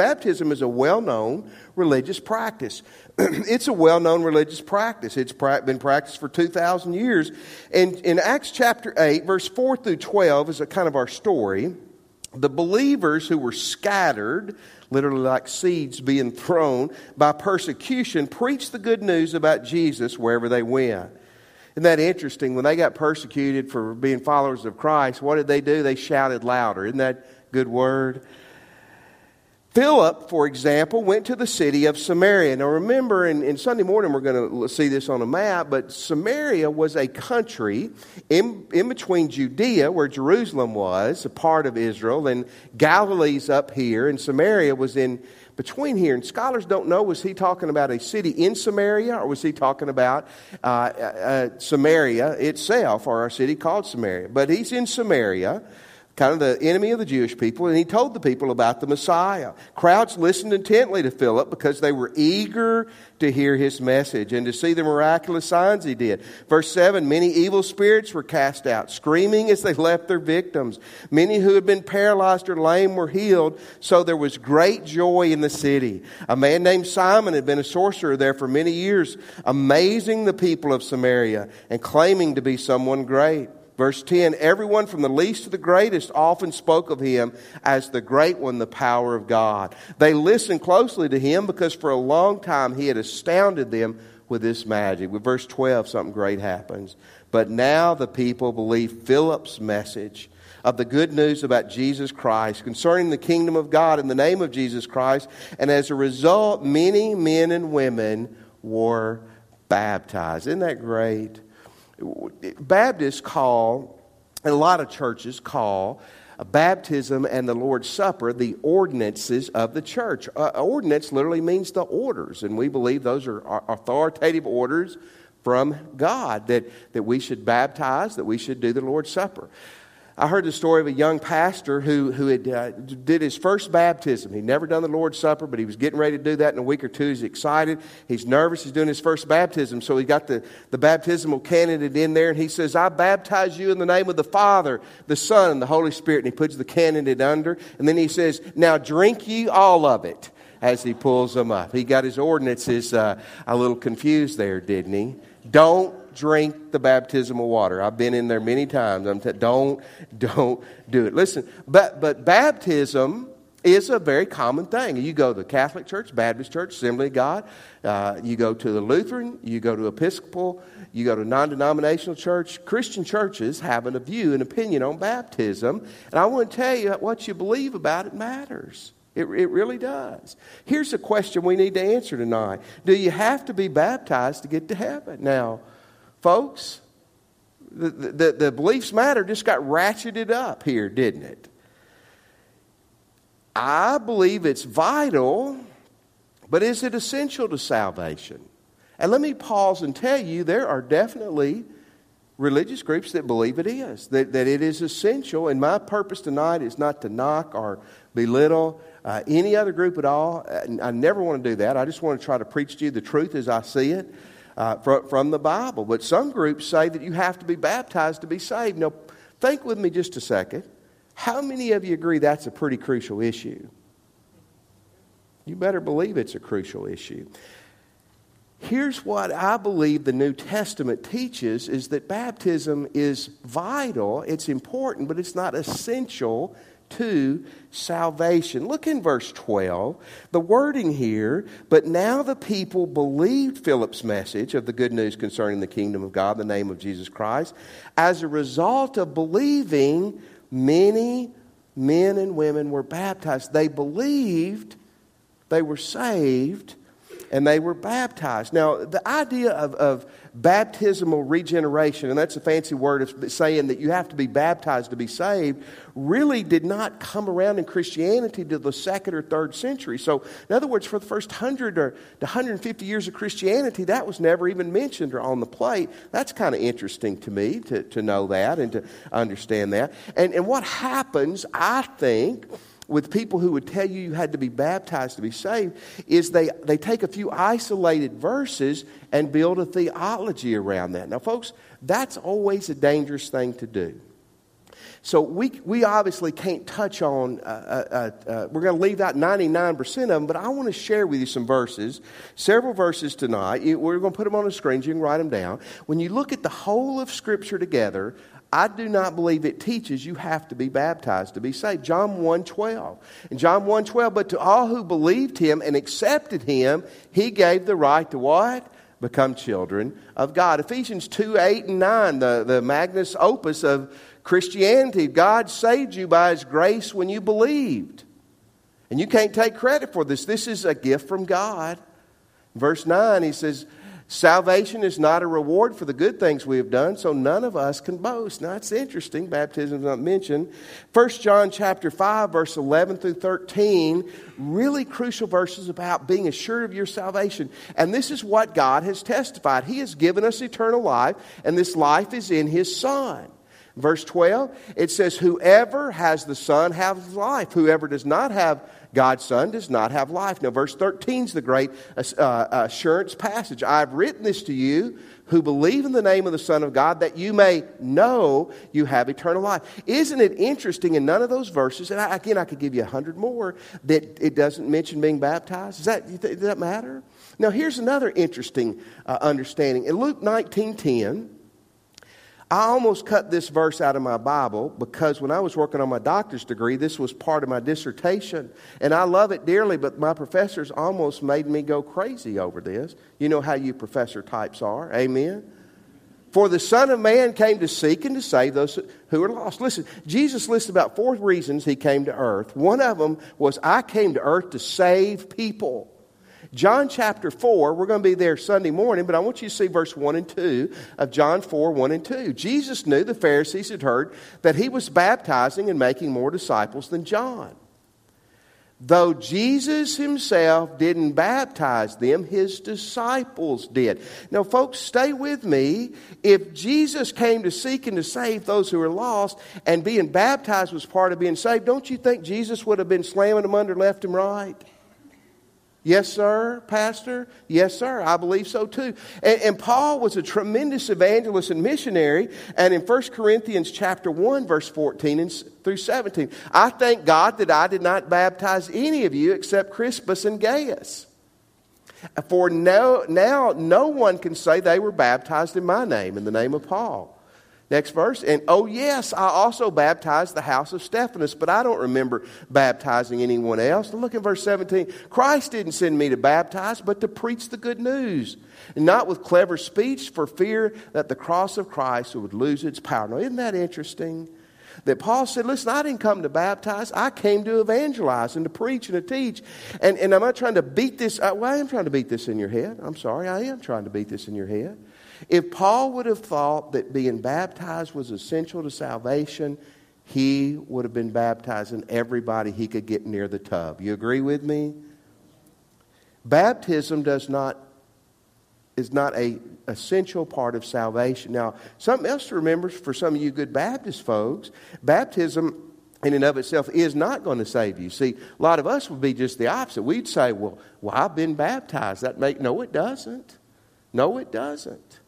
baptism is a well known religious practice. it's a well known religious practice. It's been practiced for 2,000 years. And in Acts chapter 8, verse 4 through 12 is a kind of our story. The believers who were scattered, literally like seeds being thrown by persecution, preached the good news about Jesus wherever they went. Isn't that interesting? When they got persecuted for being followers of Christ, what did they do? They shouted louder. Isn't that good word? Philip, for example, went to the city of Samaria. Now, remember, in, in, Sunday morning, we're going to see this on a map, but Samaria was a country in, in between Judea, where Jerusalem was, a part of Israel, and Galilee's up here, and Samaria was in between here. And scholars don't know was he talking about a city in Samaria, or was he talking about uh, uh, Samaria itself, or a city called Samaria? But he's in Samaria kind of the enemy of the Jewish people, and he told the people about the Messiah. Crowds listened intently to Philip because they were eager to hear his message and to see the miraculous signs he did. Verse 7 Many evil spirits were cast out, screaming as they left their victims. Many who had been paralyzed or lame were healed, so there was great joy in the city. A man named Simon had been a sorcerer there for many years, amazing the people of Samaria and claiming to be someone great. Verse 10 Everyone from the least to the greatest often spoke of him as the great one, the power of God. They listened closely to him because for a long time he had astounded them with this magic. With verse 12, something great happens. But now the people believe Philip's message of the good news about Jesus Christ concerning the kingdom of God in the name of Jesus Christ. And as a result, many men and women were baptized. Isn't that great? Baptists call, and a lot of churches call, baptism and the Lord's Supper the ordinances of the church. Uh, ordinance literally means the orders, and we believe those are authoritative orders from God that, that we should baptize, that we should do the Lord's Supper. I heard the story of a young pastor who, who had, uh, did his first baptism. He'd never done the Lord's Supper, but he was getting ready to do that in a week or two. He's excited. He's nervous. He's doing his first baptism. So he got the, the baptismal candidate in there, and he says, I baptize you in the name of the Father, the Son, and the Holy Spirit. And he puts the candidate under. And then he says, Now drink ye all of it as he pulls them up. He got his ordinances uh, a little confused there, didn't he? Don't drink the baptismal water. I've been in there many times. I'm t- don't, don't do it. Listen, but, but baptism is a very common thing. You go to the Catholic Church, Baptist Church, Assembly of God, uh, you go to the Lutheran, you go to Episcopal, you go to non denominational church. Christian churches have a view, an opinion on baptism. And I want to tell you what you believe about it matters. It, it really does. Here's a question we need to answer tonight Do you have to be baptized to get to heaven? Now, Folks, the, the, the beliefs matter just got ratcheted up here, didn't it? I believe it's vital, but is it essential to salvation? And let me pause and tell you there are definitely religious groups that believe it is, that, that it is essential. And my purpose tonight is not to knock or belittle uh, any other group at all. I never want to do that. I just want to try to preach to you the truth as I see it uh, from, from the Bible. But some groups say that you have to be baptized to be saved. Now, think with me just a second. How many of you agree that's a pretty crucial issue? You better believe it's a crucial issue. Here's what I believe the New Testament teaches is that baptism is vital, it's important, but it's not essential to salvation. Look in verse 12. The wording here, but now the people believed Philip's message of the good news concerning the kingdom of God, the name of Jesus Christ. As a result of believing, many men and women were baptized. They believed, they were saved, and they were baptized. Now, the idea of, of baptismal regeneration, and that's a fancy word of saying that you have to be baptized to be saved, really did not come around in Christianity to the second or third century. So, in other words, for the first 100 or 150 years of Christianity, that was never even mentioned or on the plate. That's kind of interesting to me to, to know that and to understand that. And, and what happens, I think, with people who would tell you you had to be baptized to be saved is they, they take a few isolated verses and build a theology around that. Now, folks, that's always a dangerous thing to do. So we, we obviously can't touch on, uh, uh, uh, we're going to leave out 99% of them, but I want to share with you some verses, several verses tonight. We're going to put them on the screen, you can write them down. When you look at the whole of Scripture together, I do not believe it teaches you have to be baptized to be saved. John 1:12. In John 1:12, but to all who believed him and accepted him, he gave the right to what? Become children of God. Ephesians 2, 8 and 9, the, the magnus opus of Christianity. God saved you by his grace when you believed. And you can't take credit for this. This is a gift from God. Verse 9, he says, Salvation is not a reward for the good things we have done, so none of us can boast. Now, it's interesting. Baptism is not mentioned. 1 John chapter 5, verse 11 through 13, really crucial verses about being assured of your salvation. And this is what God has testified. He has given us eternal life, and this life is in His Son. Verse 12, it says, Whoever has the Son has life. Whoever does not have God's Son does not have life. Now, verse 13 is the great uh, assurance passage. I've written this to you who believe in the name of the Son of God that you may know you have eternal life. Isn't it interesting in none of those verses, and I, again, I could give you a hundred more, that it doesn't mention being baptized? Does that, does that matter? Now, here's another interesting uh, understanding. In Luke 19 10, I almost cut this verse out of my Bible because when I was working on my doctor's degree, this was part of my dissertation. And I love it dearly, but my professors almost made me go crazy over this. You know how you professor types are. Amen? For the Son of Man came to seek and to save those who are lost. Listen, Jesus lists about four reasons he came to earth. One of them was, I came to earth to save people. John chapter 4, we're going to be there Sunday morning, but I want you to see verse 1 and 2 of John 4, 1 and 2. Jesus knew the Pharisees had heard that he was baptizing and making more disciples than John. Though Jesus himself didn't baptize them, his disciples did. Now, folks, stay with me. If Jesus came to seek and to save those who are lost, and being baptized was part of being saved, don't you think Jesus would have been slamming them under left and right? Yes, sir, Pastor. Yes, sir. I believe so too. And, and, Paul was a tremendous evangelist and missionary. And in 1 Corinthians chapter 1, verse 14 and through 17, I thank God that I did not baptize any of you except Crispus and Gaius. For no, now no one can say they were baptized in my name, in the name of Paul. Next verse. And oh, yes, I also baptized the house of Stephanas, but I don't remember baptizing anyone else. Look at verse 17. Christ didn't send me to baptize, but to preach the good news. And not with clever speech, for fear that the cross of Christ would lose its power. Now, isn't that interesting? That Paul said, Listen, I didn't come to baptize. I came to evangelize and to preach and to teach. And, and I'm not trying to beat this. Well, I am trying to beat this in your head. I'm sorry. I am trying to beat this in your head. If Paul would have thought that being baptized was essential to salvation, he would have been baptizing everybody he could get near the tub. You agree with me? Baptism does not is not a essential part of salvation. Now, something else to remember for some of you good Baptist folks, baptism in and of itself is not going to save you. See, a lot of us would be just the opposite. We'd say, "Well, well, I've been baptized." That make no, it doesn't. No, it doesn't.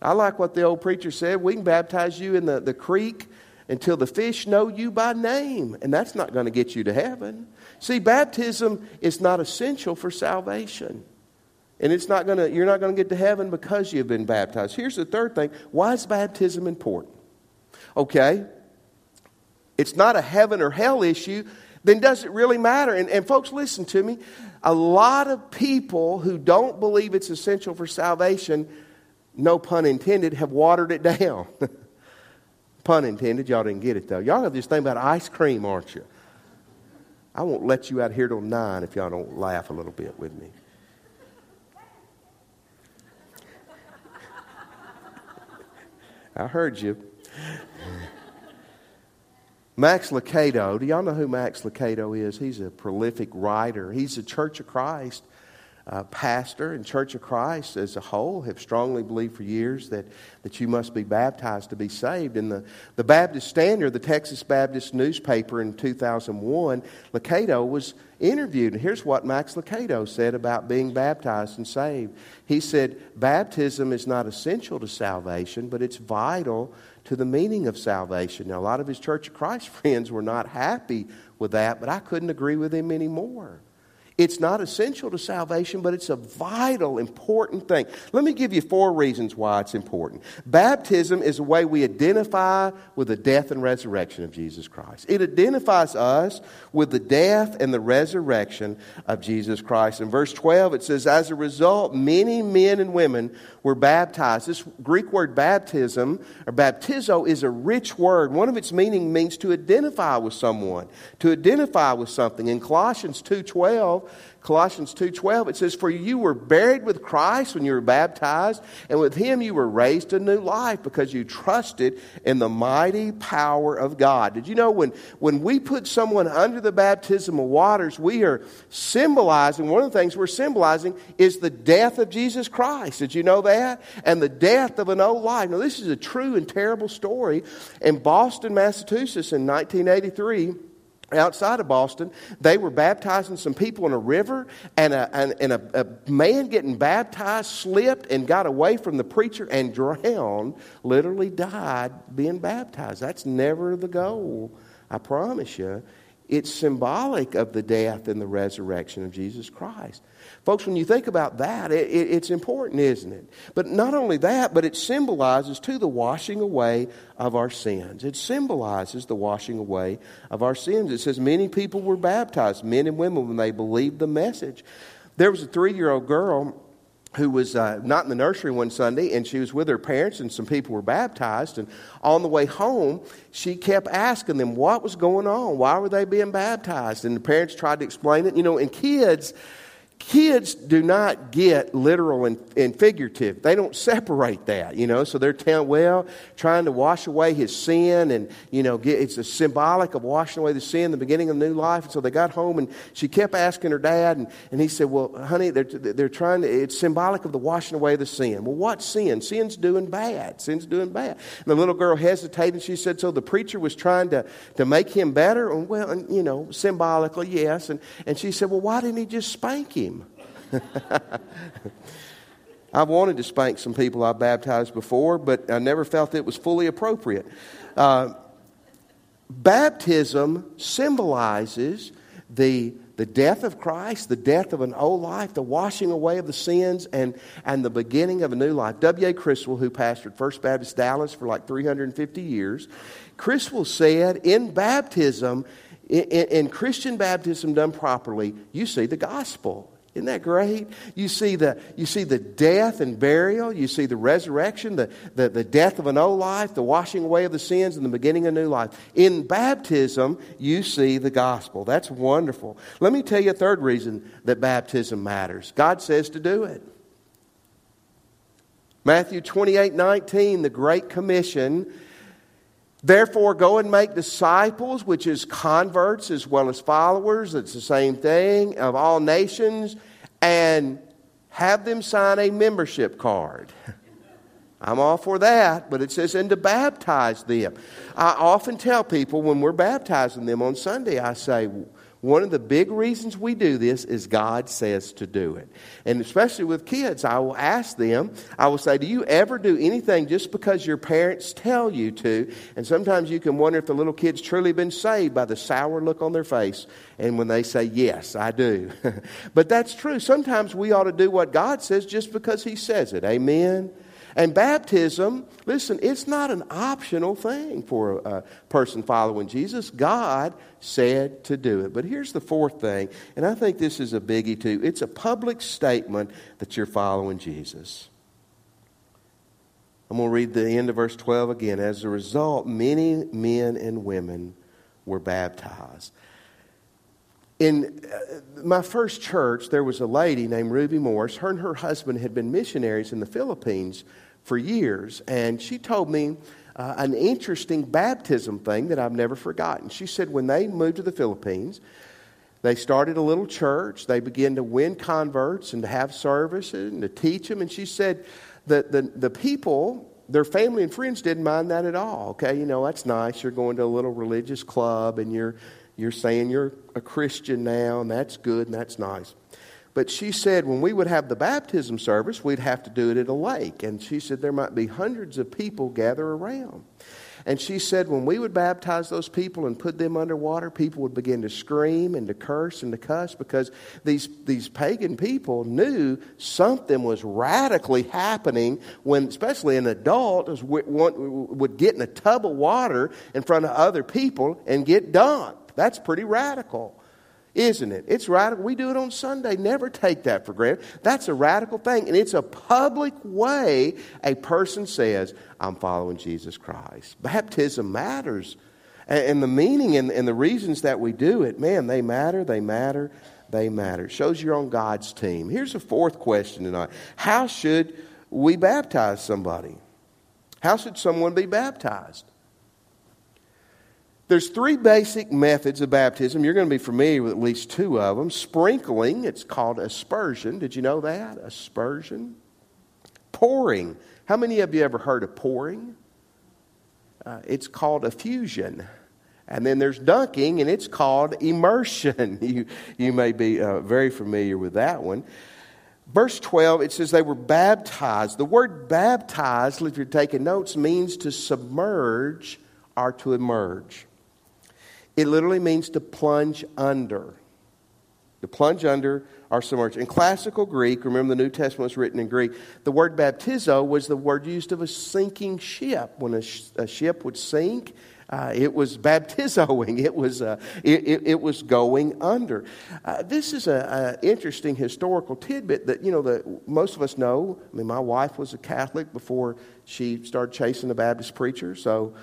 I like what the old preacher said. We can baptize you in the, the creek until the fish know you by name, and that's not going to get you to heaven. See, baptism is not essential for salvation. And it's not gonna, you're not going to get to heaven because you've been baptized. Here's the third thing why is baptism important? Okay, it's not a heaven or hell issue, then does it really matter? And, and folks, listen to me. A lot of people who don't believe it's essential for salvation no pun intended, have watered it down. pun intended, y'all didn't get it though. Y'all have this thing about ice cream, aren't you? I won't let you out here till nine if y'all don't laugh a little bit with me. I heard you. Max Lucado, do y'all know who Max Lucado is? He's a prolific writer. He's a Church of Christ uh, pastor and Church of Christ as a whole have strongly believed for years that, that you must be baptized to be saved. In the, the Baptist Standard, the Texas Baptist newspaper in 2001, Lucado was interviewed. And here's what Max Lucado said about being baptized and saved. He said, Baptism is not essential to salvation, but it's vital to the meaning of salvation. Now, a lot of his Church of Christ friends were not happy with that, but I couldn't agree with him anymore. It's not essential to salvation, but it's a vital, important thing. Let me give you four reasons why it's important. Baptism is a way we identify with the death and resurrection of Jesus Christ. It identifies us with the death and the resurrection of Jesus Christ. In verse 12, it says, As a result, many men and women were baptized. This Greek word baptism, or baptizo, is a rich word. One of its meaning means to identify with someone, to identify with something. In Colossians 2.12, Colossians 2:12 it says for you were buried with Christ when you were baptized and with him you were raised to new life because you trusted in the mighty power of God. Did you know when when we put someone under the baptismal waters we are symbolizing one of the things we're symbolizing is the death of Jesus Christ. Did you know that? And the death of an old life. Now this is a true and terrible story in Boston, Massachusetts in 1983 outside of Boston, they were baptizing some people in a river, and a, and, and a, a, man getting baptized slipped and got away from the preacher and drowned, literally died being baptized. That's never the goal, I promise you. It's symbolic of the death and the resurrection of Jesus Christ. Folks, when you think about that, it, it, it's important, isn't it? But not only that, but it symbolizes to the washing away of our sins. It symbolizes the washing away of our sins. It says many people were baptized, men and women, when they believed the message. There was a three year old girl who was uh, not in the nursery one Sunday, and she was with her parents, and some people were baptized. And on the way home, she kept asking them what was going on. Why were they being baptized? And the parents tried to explain it. You know, and kids, kids do not get literal and, and, figurative. They don't separate that, you know. So they're telling, well, trying to wash away his sin, and you know, get, it's a symbolic of washing away the sin, the beginning of new life. And so they got home, and she kept asking her dad, and, and he said, well, honey, they're, they're trying to. It's symbolic of the washing away of the sin. Well, what sin? Sin's doing bad. Sin's doing bad. And the little girl hesitated. and She said, so the preacher was trying to to make him better. And well, and, you know, symbolically, yes. And and she said, well, why didn't he just spank him? I've wanted to spank some people I baptized before, but I never felt it was fully appropriate. Uh, baptism symbolizes the, the death of Christ, the death of an old life, the washing away of the sins, and, and the beginning of a new life. W.A. Criswell, who pastored First Baptist Dallas for like 350 years, Criswell said in baptism, in, in Christian baptism done properly, you see the gospel. Isn't that great? You see the, you see the death and burial. You see the resurrection, the, the, the death of an old life, the washing away of the sins, and the beginning of new life. In baptism, you see the gospel. That's wonderful. Let me tell you a third reason that baptism matters God says to do it. Matthew 28 19, the Great Commission Therefore, go and make disciples, which is converts as well as followers. It's the same thing of all nations, and have them sign a membership card. I'm all for that, but it says, and to baptize them. I often tell people when we're baptizing them on Sunday, I say, one of the big reasons we do this is God says to do it. And especially with kids, I will ask them, I will say, Do you ever do anything just because your parents tell you to? And sometimes you can wonder if the little kid's truly been saved by the sour look on their face. And when they say, Yes, I do. but that's true. Sometimes we ought to do what God says just because He says it. Amen. And baptism, listen, it's not an optional thing for a person following Jesus. God said to do it. But here's the fourth thing, and I think this is a biggie too it's a public statement that you're following Jesus. I'm going to read the end of verse 12 again. As a result, many men and women were baptized. In uh, my first church, there was a lady named Ruby Morris. Her and her husband had been missionaries in the Philippines for years, and she told me uh, an interesting baptism thing that I've never forgotten. She said when they moved to the Philippines, They started a little church. They began to win converts and to have services and to teach them. And she said that the, the people, their family and friends didn't mind that at all. Okay, you know, that's nice. You're going to a little religious club and you're, you're saying you're a Christian now, and that's good and that's nice. But she said when we would have the baptism service, we'd have to do it at a lake. And she said there might be hundreds of people gather around. And she said when we would baptize those people and put them underwater, people would begin to scream and to curse and to cuss because these, these pagan people knew something was radically happening when, especially an adult, would get in a tub of water in front of other people and get dunked. That's pretty radical isn't it? It's radical. We do it on Sunday. Never take that for granted. That's a radical thing. And it's a public way a person says, I'm following Jesus Christ. Baptism matters. And, the meaning and, the reasons that we do it, man, they matter, they matter, they matter. It shows you're on God's team. Here's a fourth question tonight How should we baptize somebody? How should someone be baptized? There's three basic methods of baptism. You're going to be familiar with at least two of them. Sprinkling, it's called aspersion. Did you know that? Aspersion. Pouring. How many of you ever heard of pouring? Uh, it's called effusion. And then there's dunking, and it's called immersion. you, you may be uh, very familiar with that one. Verse 12, it says they were baptized. The word baptized, if you're taking notes, means to submerge or to emerge. It literally means to plunge under. To plunge under or submerge. In classical Greek, remember the New Testament was written in Greek, the word baptizo was the word used of a sinking ship. When a, sh- a ship would sink, uh, it was baptizoing. It was, uh, it, it, it, was going under. Uh, this is an interesting historical tidbit that, you know, that most of us know. I mean, my wife was a Catholic before she started chasing the Baptist preacher, so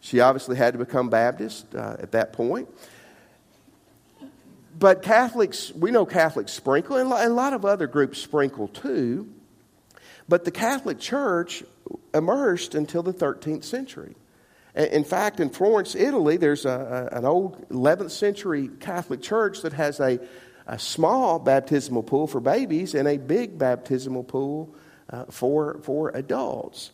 she obviously had to become Baptist uh, at that point. But Catholics, we know Catholics sprinkle, and a lot of other groups sprinkle too. But the Catholic Church immersed until the 13th century. In fact, in Florence, Italy, there's a, an old 11th century Catholic church that has a, a, small baptismal pool for babies and a big baptismal pool uh, for, for adults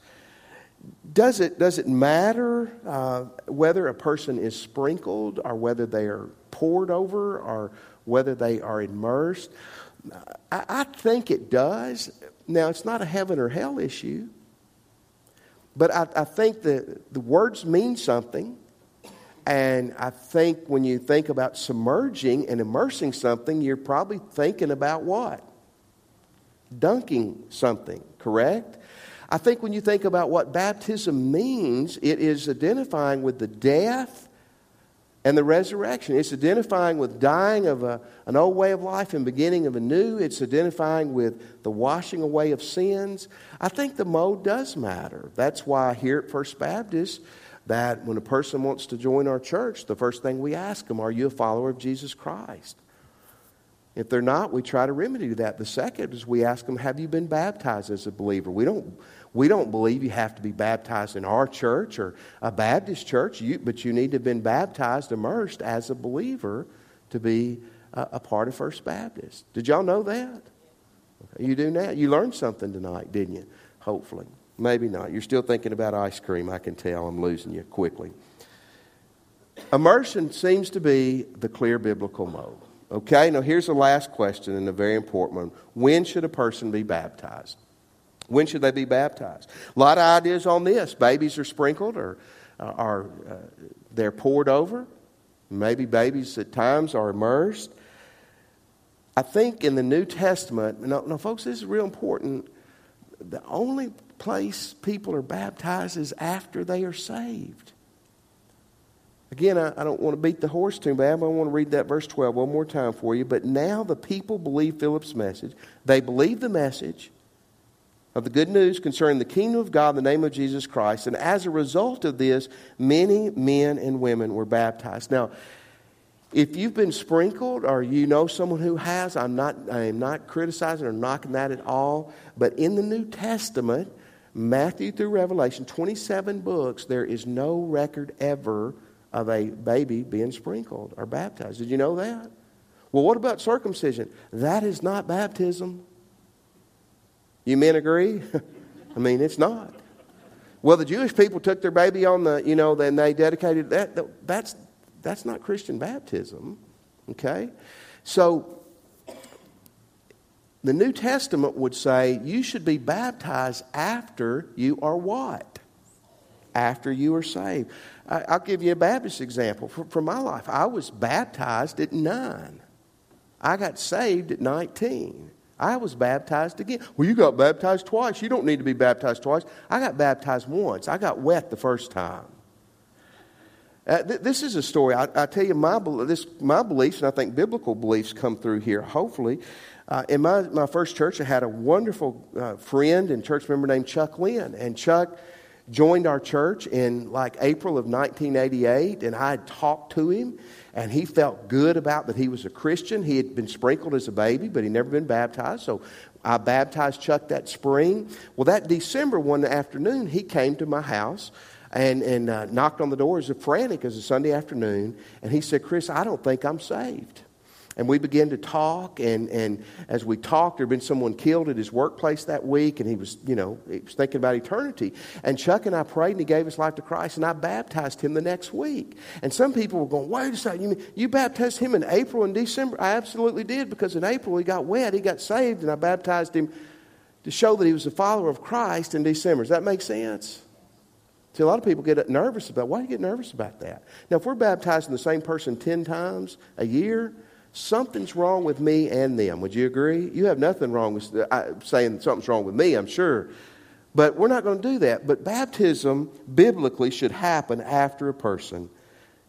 does it, does it matter uh, whether a person is sprinkled or whether they are poured over or whether they are immersed? I, I think it does. Now, it's not a heaven or hell issue, but I, I think that the words mean something. And I think when you think about submerging and immersing something, you're probably thinking about what? Dunking something, correct? I think when you think about what baptism means, it is identifying with the death and the resurrection. It's identifying with dying of a, an old way of life and beginning of a new. It's identifying with the washing away of sins. I think the mode does matter. That's why here at First Baptist, that when a person wants to join our church, the first thing we ask them, are you a follower of Jesus Christ? If they're not, we try to remedy that. The second is we ask them, Have you been baptized as a believer? We don't, we don't believe you have to be baptized in our church or a Baptist church, you, but you need to have been baptized, immersed as a believer to be a, a part of First Baptist. Did y'all know that? You do now. You learned something tonight, didn't you? Hopefully. Maybe not. You're still thinking about ice cream. I can tell I'm losing you quickly. Immersion seems to be the clear biblical mode. Okay, now here's the last question and a very important one. When should a person be baptized? When should they be baptized? A lot of ideas on this. Babies are sprinkled or uh, are uh, they're poured over. Maybe babies at times are immersed. I think in the New Testament, no, no, folks, this is real important. The only place people are baptized is after they are saved. Again, I, I, don't want to beat the horse too bad, but I want to read that verse 12 one more time for you. But now the people believe Philip's message. They believe the message of the good news concerning the kingdom of God in the name of Jesus Christ. And as a result of this, many men and women were baptized. Now, if you've been sprinkled or you know someone who has, I'm not, I am not criticizing or knocking that at all. But in the New Testament, Matthew through Revelation, 27 books, there is no record ever of a baby being sprinkled or baptized. Did you know that? Well, what about circumcision? That is not baptism. You men agree? I mean, it's not. Well, the Jewish people took their baby on the, you know, then they dedicated that. That's, that's not Christian baptism. Okay? So, the New Testament would say you should be baptized after you are what? After you are saved. I'll give you a Baptist example from my life. I was baptized at nine. I got saved at 19. I was baptized again. Well, you got baptized twice. You don't need to be baptized twice. I got baptized once. I got wet the first time. Uh, th- this is a story. I, I, tell you, my, this, my beliefs, and I think biblical beliefs come through here, hopefully. Uh, in my, my first church, I had a wonderful uh, friend and church member named Chuck Lynn. And Chuck joined our church in like April of 1988, and I had talked to him and he felt good about that he was a Christian. He had been sprinkled as a baby, but he'd never been baptized. So I baptized Chuck that spring. Well, that December one afternoon, he came to my house and, and uh, knocked on the door as a frantic as a Sunday afternoon. And he said, Chris, I don't think I'm saved. And we began to talk, and, and as we talked, there had been someone killed at his workplace that week, and he was, you know, he was thinking about eternity. And Chuck and I prayed, and he gave his life to Christ, and I baptized him the next week. And some people were going, wait a second, you, you baptized him in April and December? I absolutely did, because in April he got wet, he got saved, and I baptized him to show that he was a follower of Christ in December. Does that make sense? See, a lot of people get nervous about why do you get nervous about that? Now, if we're baptizing the same person 10 times a year, something's wrong with me and them. Would you agree? You have nothing wrong with saying something's wrong with me, I'm sure. But we're not going to do that. But baptism, biblically, should happen after a person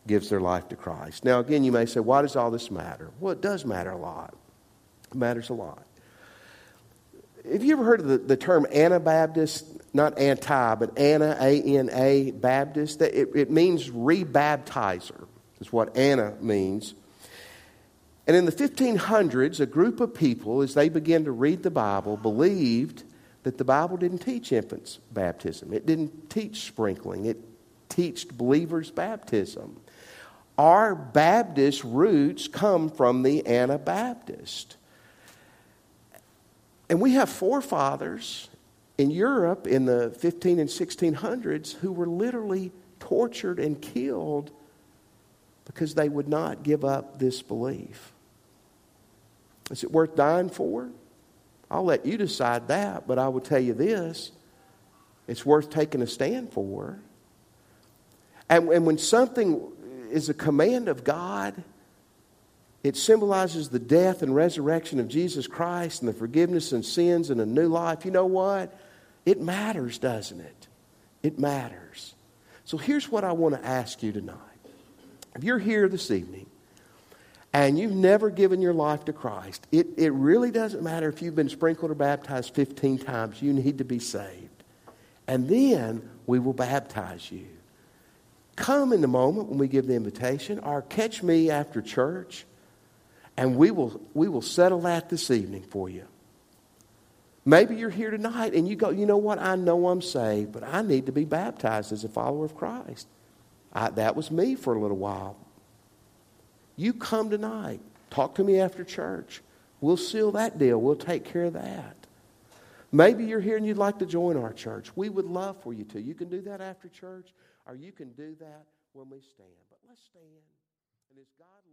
gives their life to Christ. Now, again, you may say, why does all this matter? Well, it does matter a lot. It matters a lot. Have you ever heard of the, the term Anabaptist? Not anti, but Anna, A N A, Baptist. It, it means rebaptizer, is what Anna means. And in the 1500s, a group of people, as they began to read the Bible, believed that the Bible didn't teach infants baptism. It didn't teach sprinkling. It taught believers baptism. Our Baptist roots come from the Anabaptist. And we have forefathers in Europe in the 15 and 1600s who were literally tortured and killed because they would not give up this belief. Is it worth dying for? I'll let you decide that, but I will tell you this it's worth taking a stand for. And, and when something is a command of God, it symbolizes the death and resurrection of Jesus Christ and the forgiveness of sins and a new life. You know what? It matters, doesn't it? It matters. So here's what I want to ask you tonight. If you're here this evening and you've never given your life to Christ, it, it really doesn't matter if you've been sprinkled or baptized 15 times. You need to be saved. And then we will baptize you. Come in the moment when we give the invitation, or catch me after church, and we will, we will settle that this evening for you. Maybe you're here tonight and you go, you know what? I know I'm saved, but I need to be baptized as a follower of Christ. I, that was me for a little while. You come tonight. Talk to me after church. We'll seal that deal. We'll take care of that. Maybe you're here and you'd like to join our church. We would love for you to. You can do that after church, or you can do that when we stand. But let's stand. And as God